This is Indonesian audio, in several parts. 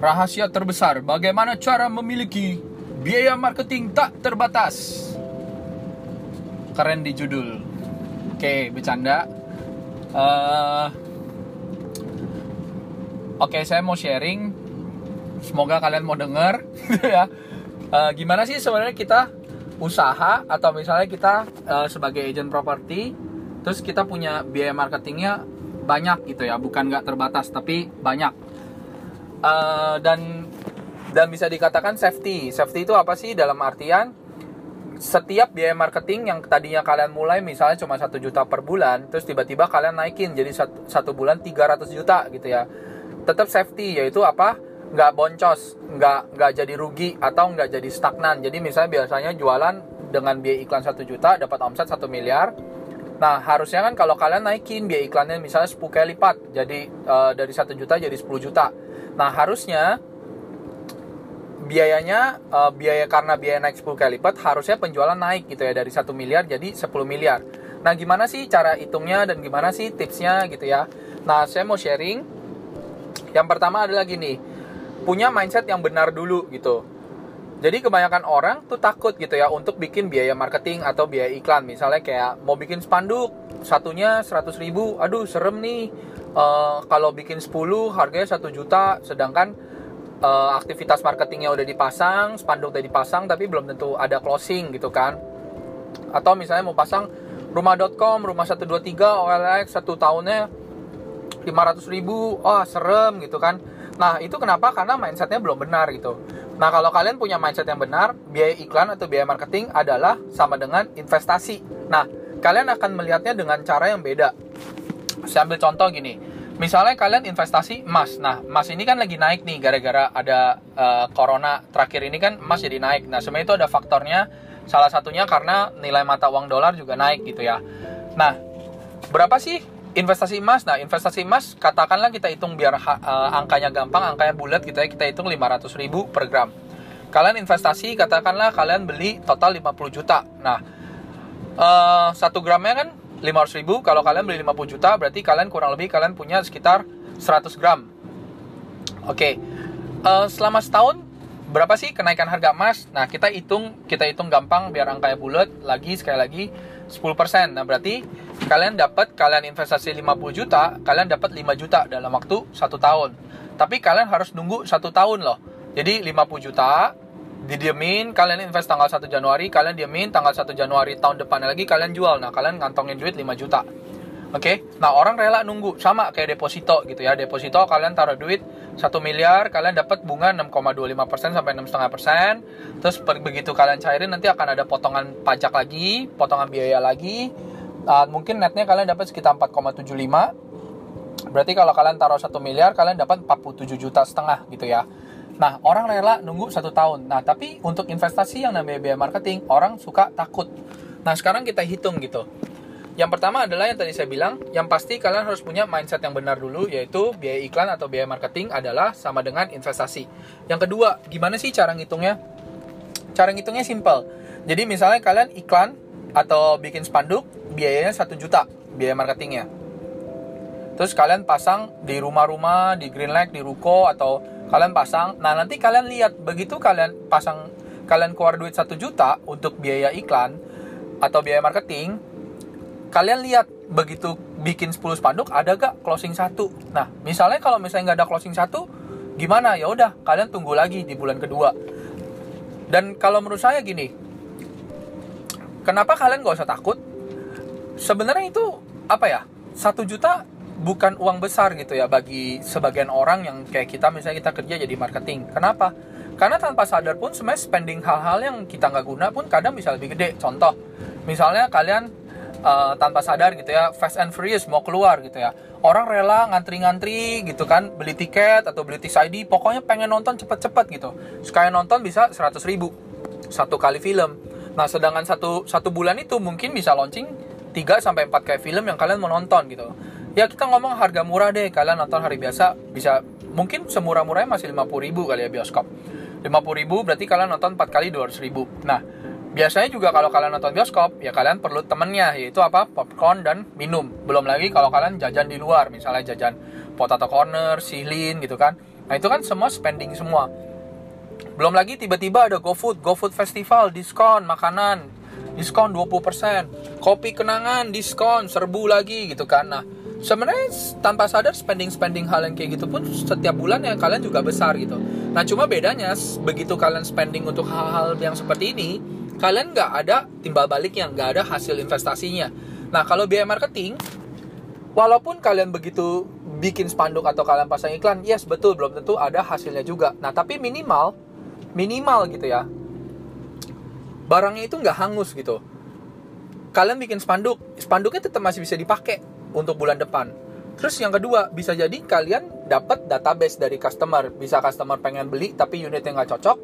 Rahasia terbesar bagaimana cara memiliki biaya marketing tak terbatas. Keren di judul. Oke, bercanda. Uh, Oke, saya mau sharing. Semoga kalian mau denger, ya. Uh, gimana sih sebenarnya kita usaha atau misalnya kita uh, sebagai agent properti, terus kita punya biaya marketingnya banyak gitu ya, bukan nggak terbatas tapi banyak uh, dan dan bisa dikatakan safety. Safety itu apa sih dalam artian setiap biaya marketing yang tadinya kalian mulai misalnya cuma satu juta per bulan, terus tiba-tiba kalian naikin jadi satu, satu bulan 300 juta gitu ya. Tetap safety yaitu apa? Nggak boncos, nggak nggak jadi rugi atau nggak jadi stagnan. Jadi misalnya biasanya jualan dengan biaya iklan satu juta dapat omset satu miliar. Nah harusnya kan kalau kalian naikin biaya iklannya misalnya 10 kali lipat, jadi uh, dari satu juta jadi 10 juta Nah, harusnya biayanya uh, biaya karena biaya naik 10 kali lipat harusnya penjualan naik gitu ya dari 1 miliar jadi 10 miliar. Nah, gimana sih cara hitungnya dan gimana sih tipsnya gitu ya. Nah, saya mau sharing. Yang pertama adalah gini. Punya mindset yang benar dulu gitu. Jadi kebanyakan orang tuh takut gitu ya untuk bikin biaya marketing atau biaya iklan. Misalnya kayak mau bikin spanduk, satunya 100 ribu, aduh serem nih. Uh, kalau bikin 10 harganya 1 juta. Sedangkan uh, aktivitas marketingnya udah dipasang spanduk udah dipasang tapi belum tentu ada closing gitu kan. Atau misalnya mau pasang rumah.com rumah 123 OLX satu tahunnya 500 ribu. Oh serem gitu kan nah itu kenapa? Karena mindsetnya belum benar gitu. Nah kalau kalian punya mindset yang benar biaya iklan atau biaya marketing adalah sama dengan investasi. Nah kalian akan melihatnya dengan cara yang beda. Saya ambil contoh gini. Misalnya kalian investasi emas. Nah emas ini kan lagi naik nih gara-gara ada uh, corona terakhir ini kan emas jadi naik. Nah sebenarnya itu ada faktornya. Salah satunya karena nilai mata uang dolar juga naik gitu ya. Nah berapa sih investasi emas. Nah investasi emas katakanlah kita hitung biar uh, angkanya gampang angkanya bulat ya kita hitung 500 ribu per gram. Kalian investasi katakanlah kalian beli total 50 juta. Nah uh, satu gramnya kan 500 ribu kalau kalian beli 50 juta berarti kalian kurang lebih kalian punya sekitar 100 gram. Oke okay. uh, eh, selama setahun berapa sih kenaikan harga emas? Nah kita hitung kita hitung gampang biar angkanya bulat lagi sekali lagi 10% nah berarti kalian dapat kalian investasi 50 juta kalian dapat 5 juta dalam waktu satu tahun. Tapi kalian harus nunggu satu tahun loh. Jadi 50 juta didiemin kalian invest tanggal 1 Januari kalian diemin tanggal 1 Januari tahun depan lagi kalian jual. Nah kalian ngantongin duit 5 juta. Oke? Okay? nah orang rela nunggu. Sama kayak deposito gitu ya. Deposito kalian taruh duit 1 miliar kalian dapat bunga 6,25% sampai 6,5% terus begitu kalian cairin nanti akan ada potongan pajak lagi potongan biaya lagi uh, mungkin netnya kalian dapat sekitar 4,75 berarti kalau kalian taruh 1 miliar kalian dapat 47 juta setengah gitu ya Nah, orang rela nunggu satu tahun. Nah, tapi untuk investasi yang namanya biaya marketing, orang suka takut. Nah, sekarang kita hitung gitu. Yang pertama adalah yang tadi saya bilang, yang pasti kalian harus punya mindset yang benar dulu, yaitu biaya iklan atau biaya marketing adalah sama dengan investasi. Yang kedua, gimana sih cara ngitungnya? Cara ngitungnya simple. Jadi misalnya kalian iklan atau bikin spanduk, biayanya 1 juta, biaya marketingnya. Terus kalian pasang di rumah-rumah, di green light, di ruko, atau kalian pasang nah nanti kalian lihat begitu kalian pasang kalian keluar duit satu juta untuk biaya iklan atau biaya marketing kalian lihat begitu bikin 10 spanduk ada gak closing satu nah misalnya kalau misalnya nggak ada closing satu gimana ya udah kalian tunggu lagi di bulan kedua dan kalau menurut saya gini kenapa kalian gak usah takut sebenarnya itu apa ya satu juta bukan uang besar gitu ya bagi sebagian orang yang kayak kita misalnya kita kerja jadi marketing. Kenapa? Karena tanpa sadar pun sebenarnya spending hal-hal yang kita nggak guna pun kadang bisa lebih gede. Contoh, misalnya kalian uh, tanpa sadar gitu ya, fast and furious mau keluar gitu ya. Orang rela ngantri-ngantri gitu kan, beli tiket atau beli tiket ID, pokoknya pengen nonton cepet-cepet gitu. Sekali nonton bisa 100 ribu satu kali film. Nah, sedangkan satu satu bulan itu mungkin bisa launching 3 sampai 4 kali film yang kalian mau nonton gitu ya kita ngomong harga murah deh kalian nonton hari biasa bisa mungkin semurah-murahnya masih 50 ribu kali ya bioskop 50 ribu berarti kalian nonton 4 kali 200 ribu nah biasanya juga kalau kalian nonton bioskop ya kalian perlu temennya yaitu apa? Popcorn dan minum. Belum lagi kalau kalian jajan di luar misalnya jajan potato corner silin gitu kan. Nah itu kan semua spending semua. Belum lagi tiba-tiba ada GoFood GoFood Festival diskon makanan diskon 20% kopi kenangan diskon serbu lagi gitu kan. Nah sebenarnya tanpa sadar spending-spending hal yang kayak gitu pun setiap bulan yang kalian juga besar gitu. Nah cuma bedanya begitu kalian spending untuk hal-hal yang seperti ini kalian nggak ada timbal balik yang nggak ada hasil investasinya. Nah kalau biaya marketing, walaupun kalian begitu bikin spanduk atau kalian pasang iklan, yes betul belum tentu ada hasilnya juga. Nah tapi minimal, minimal gitu ya, barangnya itu nggak hangus gitu. Kalian bikin spanduk, spanduknya tetap masih bisa dipakai untuk bulan depan. Terus yang kedua, bisa jadi kalian dapat database dari customer. Bisa customer pengen beli tapi unitnya nggak cocok,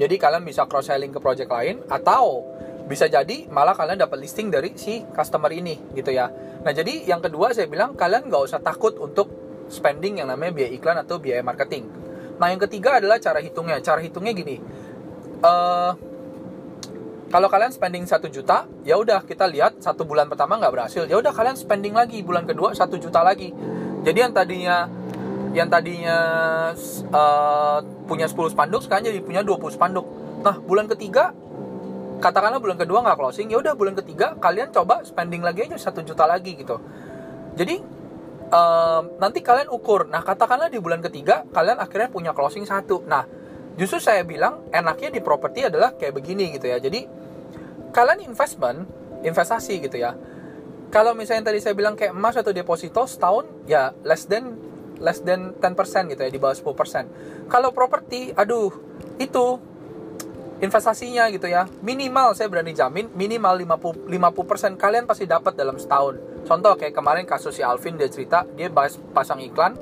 jadi kalian bisa cross selling ke project lain atau bisa jadi malah kalian dapat listing dari si customer ini gitu ya. Nah jadi yang kedua saya bilang kalian nggak usah takut untuk spending yang namanya biaya iklan atau biaya marketing. Nah yang ketiga adalah cara hitungnya. Cara hitungnya gini. Uh, kalau kalian spending satu juta, ya udah kita lihat satu bulan pertama nggak berhasil, ya udah kalian spending lagi bulan kedua satu juta lagi. Jadi yang tadinya yang tadinya uh, punya 10 spanduk sekarang jadi punya 20 spanduk. Nah, bulan ketiga katakanlah bulan kedua nggak closing, ya udah bulan ketiga kalian coba spending lagi aja satu juta lagi gitu. Jadi uh, nanti kalian ukur. Nah, katakanlah di bulan ketiga kalian akhirnya punya closing satu. Nah, justru saya bilang enaknya di properti adalah kayak begini gitu ya. Jadi kalian investment, investasi gitu ya. Kalau misalnya tadi saya bilang kayak emas atau deposito setahun ya less than less than 10% gitu ya di bawah 10%. Kalau properti, aduh, itu investasinya gitu ya. Minimal saya berani jamin minimal 50 50% kalian pasti dapat dalam setahun. Contoh kayak kemarin kasus si Alvin dia cerita, dia pasang iklan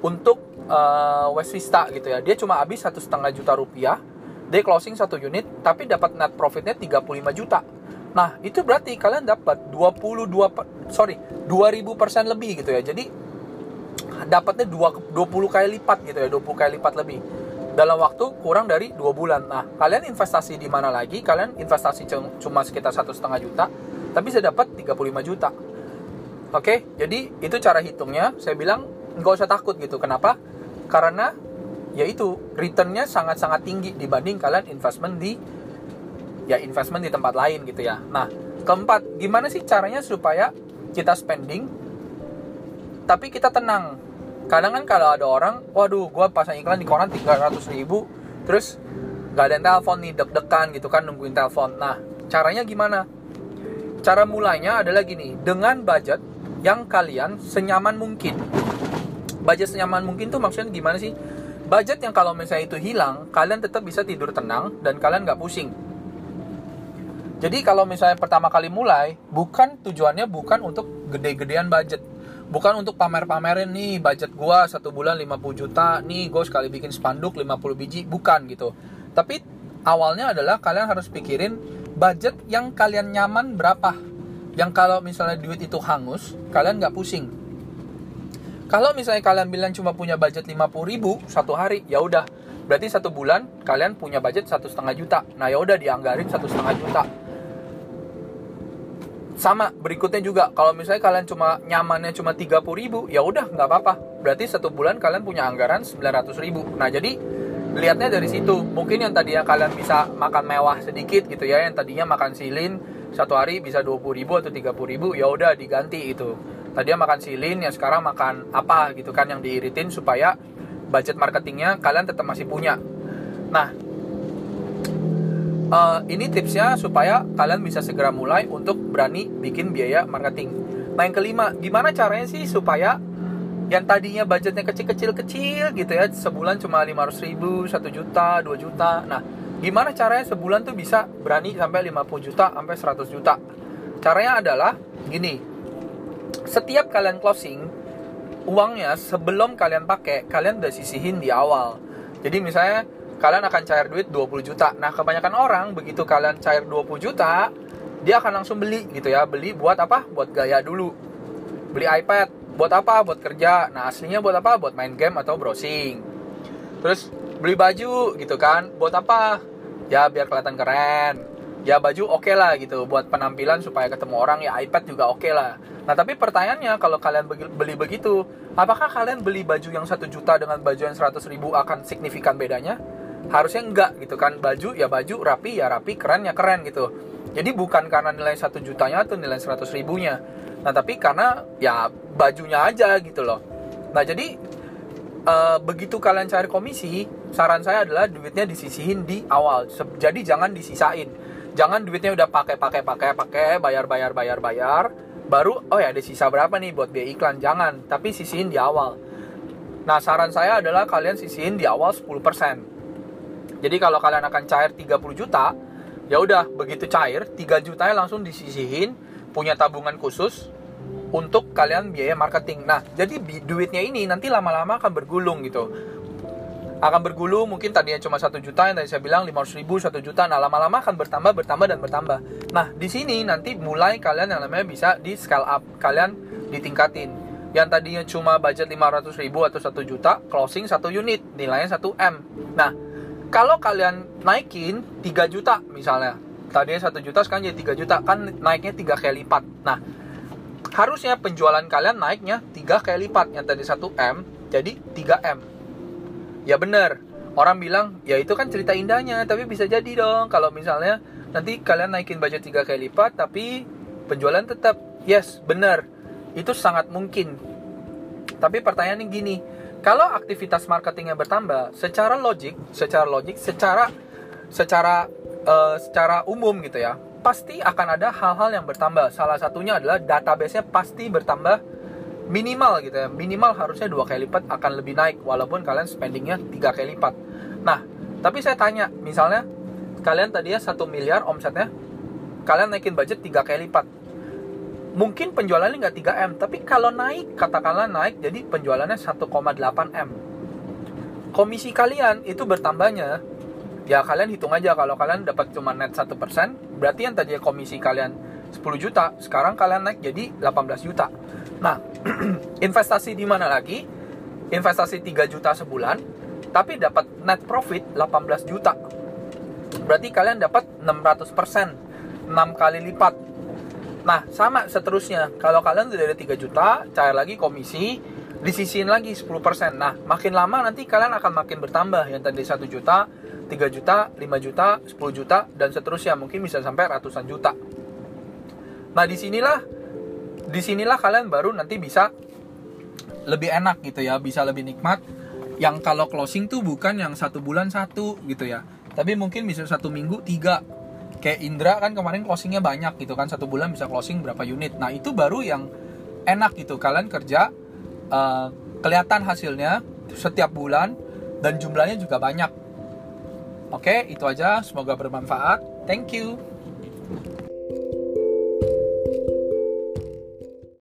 untuk uh, West Vista gitu ya. Dia cuma habis satu setengah juta rupiah, dia closing satu unit, tapi dapat net profitnya 35 juta. Nah, itu berarti kalian dapat 22 sorry 2000% lebih gitu ya. Jadi dapatnya 20 kali lipat gitu ya 20 kali lipat lebih. Dalam waktu kurang dari dua bulan. Nah kalian investasi di mana lagi? Kalian investasi cuma sekitar satu setengah juta tapi saya dapat 35 juta. Oke? Jadi itu cara hitungnya. Saya bilang nggak usah takut gitu. Kenapa? Karena yaitu returnnya sangat-sangat tinggi dibanding kalian investment di ya investment di tempat lain gitu ya. Nah keempat gimana sih caranya supaya kita spending tapi kita tenang kadang kan kalau ada orang waduh gue pasang iklan di koran 300 ribu terus nggak ada yang telepon nih deg-degan gitu kan nungguin telepon. Nah caranya gimana? Cara mulainya adalah gini dengan budget yang kalian senyaman mungkin. Budget senyaman mungkin tuh maksudnya gimana sih? Budget yang kalau misalnya itu hilang kalian tetap bisa tidur tenang dan kalian nggak pusing. Jadi kalau misalnya pertama kali mulai bukan tujuannya bukan untuk gede-gedean budget bukan untuk pamer-pamerin nih budget gua satu bulan 50 juta nih gue sekali bikin spanduk 50 biji bukan gitu. Tapi awalnya adalah kalian harus pikirin budget yang kalian nyaman berapa. Yang kalau misalnya duit itu hangus kalian nggak pusing. Kalau misalnya kalian bilang cuma punya budget 50 ribu satu hari ya udah. Berarti satu bulan kalian punya budget satu setengah juta. Nah ya udah dianggarin satu setengah juta sama berikutnya juga. Kalau misalnya kalian cuma nyamannya cuma 30 ribu ya udah nggak apa-apa. Berarti satu bulan kalian punya anggaran 900 ribu. Nah jadi lihatnya dari situ. Mungkin yang tadinya kalian bisa makan mewah sedikit gitu ya yang tadinya makan silin satu hari bisa 20 ribu atau 30 ribu ya udah diganti itu. Tadinya makan silin yang sekarang makan apa gitu kan yang diiritin supaya budget marketingnya kalian tetap masih punya. Nah uh, ini tipsnya supaya kalian bisa segera mulai untuk berani bikin biaya marketing. Nah yang kelima, gimana caranya sih supaya yang tadinya budgetnya kecil-kecil kecil gitu ya, sebulan cuma 500 ribu, 1 juta, 2 juta. Nah, gimana caranya sebulan tuh bisa berani sampai 50 juta, sampai 100 juta? Caranya adalah gini, setiap kalian closing, uangnya sebelum kalian pakai, kalian udah sisihin di awal. Jadi misalnya kalian akan cair duit 20 juta. Nah, kebanyakan orang begitu kalian cair 20 juta, dia akan langsung beli gitu ya. Beli buat apa? Buat gaya dulu. Beli iPad. Buat apa? Buat kerja. Nah, aslinya buat apa? Buat main game atau browsing. Terus beli baju gitu kan. Buat apa? Ya biar kelihatan keren. ya baju oke okay lah gitu buat penampilan supaya ketemu orang ya iPad juga oke okay lah nah tapi pertanyaannya kalau kalian beli begitu apakah kalian beli baju yang satu juta dengan baju yang 100 ribu akan signifikan bedanya harusnya enggak gitu kan. Baju ya baju rapi ya rapi keren ya keren gitu. Jadi bukan karena nilai satu jutanya atau nilai 100 ribunya. Nah tapi karena ya bajunya aja gitu loh. Nah jadi uh, begitu kalian cari komisi saran saya adalah duitnya disisihin di awal. Jadi jangan disisain. Jangan duitnya udah pakai pakai pakai pakai bayar bayar bayar bayar baru oh ya ada sisa berapa nih buat biaya iklan. Jangan tapi sisihin di awal. Nah saran saya adalah kalian sisihin di awal 10% jadi kalau kalian akan cair 30 juta ya udah begitu cair 3 juta langsung disisihin punya tabungan khusus untuk kalian biaya marketing. Nah jadi duitnya ini nanti lama-lama akan bergulung gitu. Akan bergulung mungkin tadinya cuma satu juta yang tadi saya bilang 500 ribu satu juta. Nah lama-lama akan bertambah bertambah dan bertambah. Nah di sini nanti mulai kalian yang namanya bisa di scale up kalian ditingkatin. Yang tadinya cuma budget 500 ribu atau satu juta closing satu unit nilainya 1 M. Nah kalau kalian naikin 3 juta misalnya. Tadinya satu juta sekarang jadi 3 juta. Kan naiknya tiga kali lipat. Nah harusnya penjualan kalian naiknya tiga kali lipat. Yang tadi 1 M jadi 3 M. Ya benar orang bilang ya itu kan cerita indahnya tapi bisa jadi dong. Kalau misalnya nanti kalian naikin budget tiga kali lipat tapi penjualan tetap yes benar itu sangat mungkin. Tapi pertanyaannya gini kalau aktivitas marketingnya bertambah secara logik secara logik secara secara uh, secara umum gitu ya pasti akan ada hal-hal yang bertambah. Salah satunya adalah database-nya pasti bertambah minimal gitu ya. Minimal harusnya dua kali lipat akan lebih naik walaupun kalian spendingnya tiga kali lipat. Nah tapi saya tanya misalnya kalian tadi ya satu miliar omsetnya kalian naikin budget tiga kali lipat mungkin penjualannya nggak 3 m tapi kalau naik katakanlah naik jadi penjualannya 1,8 m komisi kalian itu bertambahnya ya kalian hitung aja kalau kalian dapat cuma net satu persen berarti yang tadi komisi kalian 10 juta sekarang kalian naik jadi 18 juta Nah, investasi di mana lagi? Investasi 3 juta sebulan, tapi dapat net profit 18 juta. Berarti kalian dapat 600%, 6 kali lipat. Nah, sama seterusnya. Kalau kalian sudah ada 3 juta, cair lagi komisi, disisihin lagi 10%. Nah, makin lama nanti kalian akan makin bertambah. Yang tadi 1 juta, 3 juta, 5 juta, 10 juta, dan seterusnya. Mungkin bisa sampai ratusan juta. Nah, di sinilah di sinilah kalian baru nanti bisa lebih enak gitu ya bisa lebih nikmat yang kalau closing tuh bukan yang satu bulan satu gitu ya tapi mungkin bisa satu minggu tiga kayak Indra kan kemarin closingnya banyak gitu kan satu bulan bisa closing berapa unit. Nah itu baru yang enak gitu. Kalian kerja uh, kelihatan hasilnya setiap bulan dan jumlahnya juga banyak. Oke itu aja. Semoga bermanfaat. Thank you